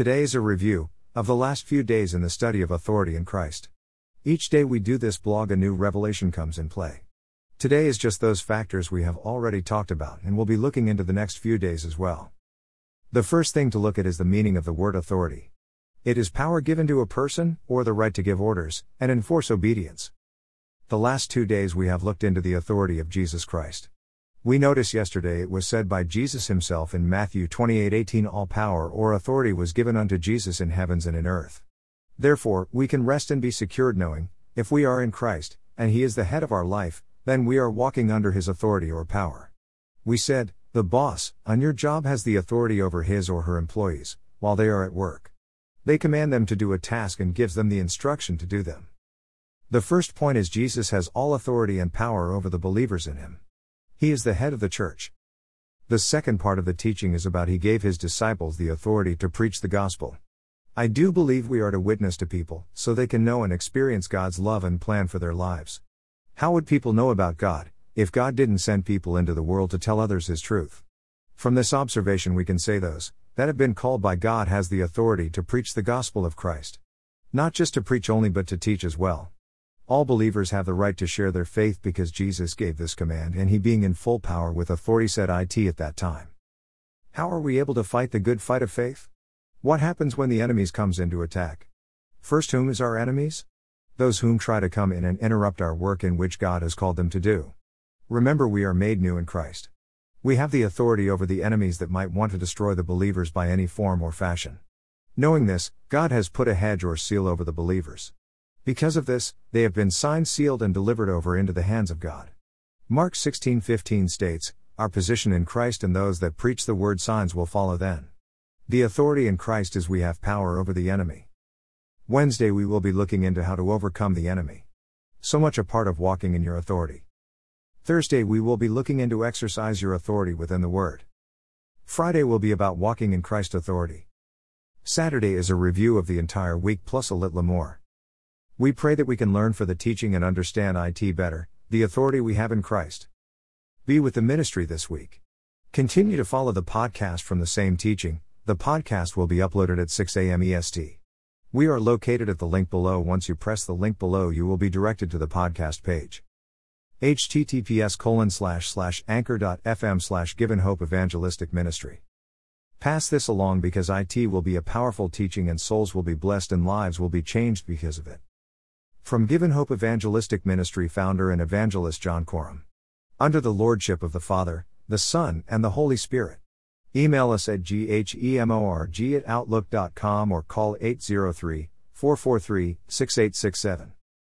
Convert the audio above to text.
Today is a review of the last few days in the study of authority in Christ. Each day we do this blog, a new revelation comes in play. Today is just those factors we have already talked about, and we'll be looking into the next few days as well. The first thing to look at is the meaning of the word authority. It is power given to a person, or the right to give orders, and enforce obedience. The last two days we have looked into the authority of Jesus Christ. We noticed yesterday it was said by Jesus himself in Matthew 28:18 all power or authority was given unto Jesus in heavens and in earth. Therefore, we can rest and be secured knowing, if we are in Christ, and he is the head of our life, then we are walking under his authority or power. We said, the boss, on your job has the authority over his or her employees, while they are at work. They command them to do a task and gives them the instruction to do them. The first point is Jesus has all authority and power over the believers in him. He is the head of the church. The second part of the teaching is about He gave His disciples the authority to preach the gospel. I do believe we are to witness to people, so they can know and experience God's love and plan for their lives. How would people know about God, if God didn't send people into the world to tell others His truth? From this observation, we can say those that have been called by God has the authority to preach the gospel of Christ. Not just to preach only, but to teach as well. All believers have the right to share their faith because Jesus gave this command and he being in full power with authority said it at that time. How are we able to fight the good fight of faith? What happens when the enemies comes in to attack? First whom is our enemies? Those whom try to come in and interrupt our work in which God has called them to do. Remember we are made new in Christ. We have the authority over the enemies that might want to destroy the believers by any form or fashion. Knowing this, God has put a hedge or seal over the believers. Because of this, they have been signed, sealed, and delivered over into the hands of God. Mark 16:15 states, "Our position in Christ and those that preach the word signs will follow then." The authority in Christ is we have power over the enemy. Wednesday we will be looking into how to overcome the enemy. So much a part of walking in your authority. Thursday we will be looking into exercise your authority within the word. Friday will be about walking in Christ authority. Saturday is a review of the entire week plus a little more. We pray that we can learn for the teaching and understand IT better, the authority we have in Christ. Be with the ministry this week. Continue to follow the podcast from the same teaching. The podcast will be uploaded at 6 a.m. EST. We are located at the link below. Once you press the link below, you will be directed to the podcast page. https colon slash slash anchor.fm slash givin hope evangelistic ministry. Pass this along because IT will be a powerful teaching and souls will be blessed and lives will be changed because of it. From Givin Hope Evangelistic Ministry founder and evangelist John Coram. Under the Lordship of the Father, the Son, and the Holy Spirit. Email us at ghemorg at outlook.com or call 803 443 6867.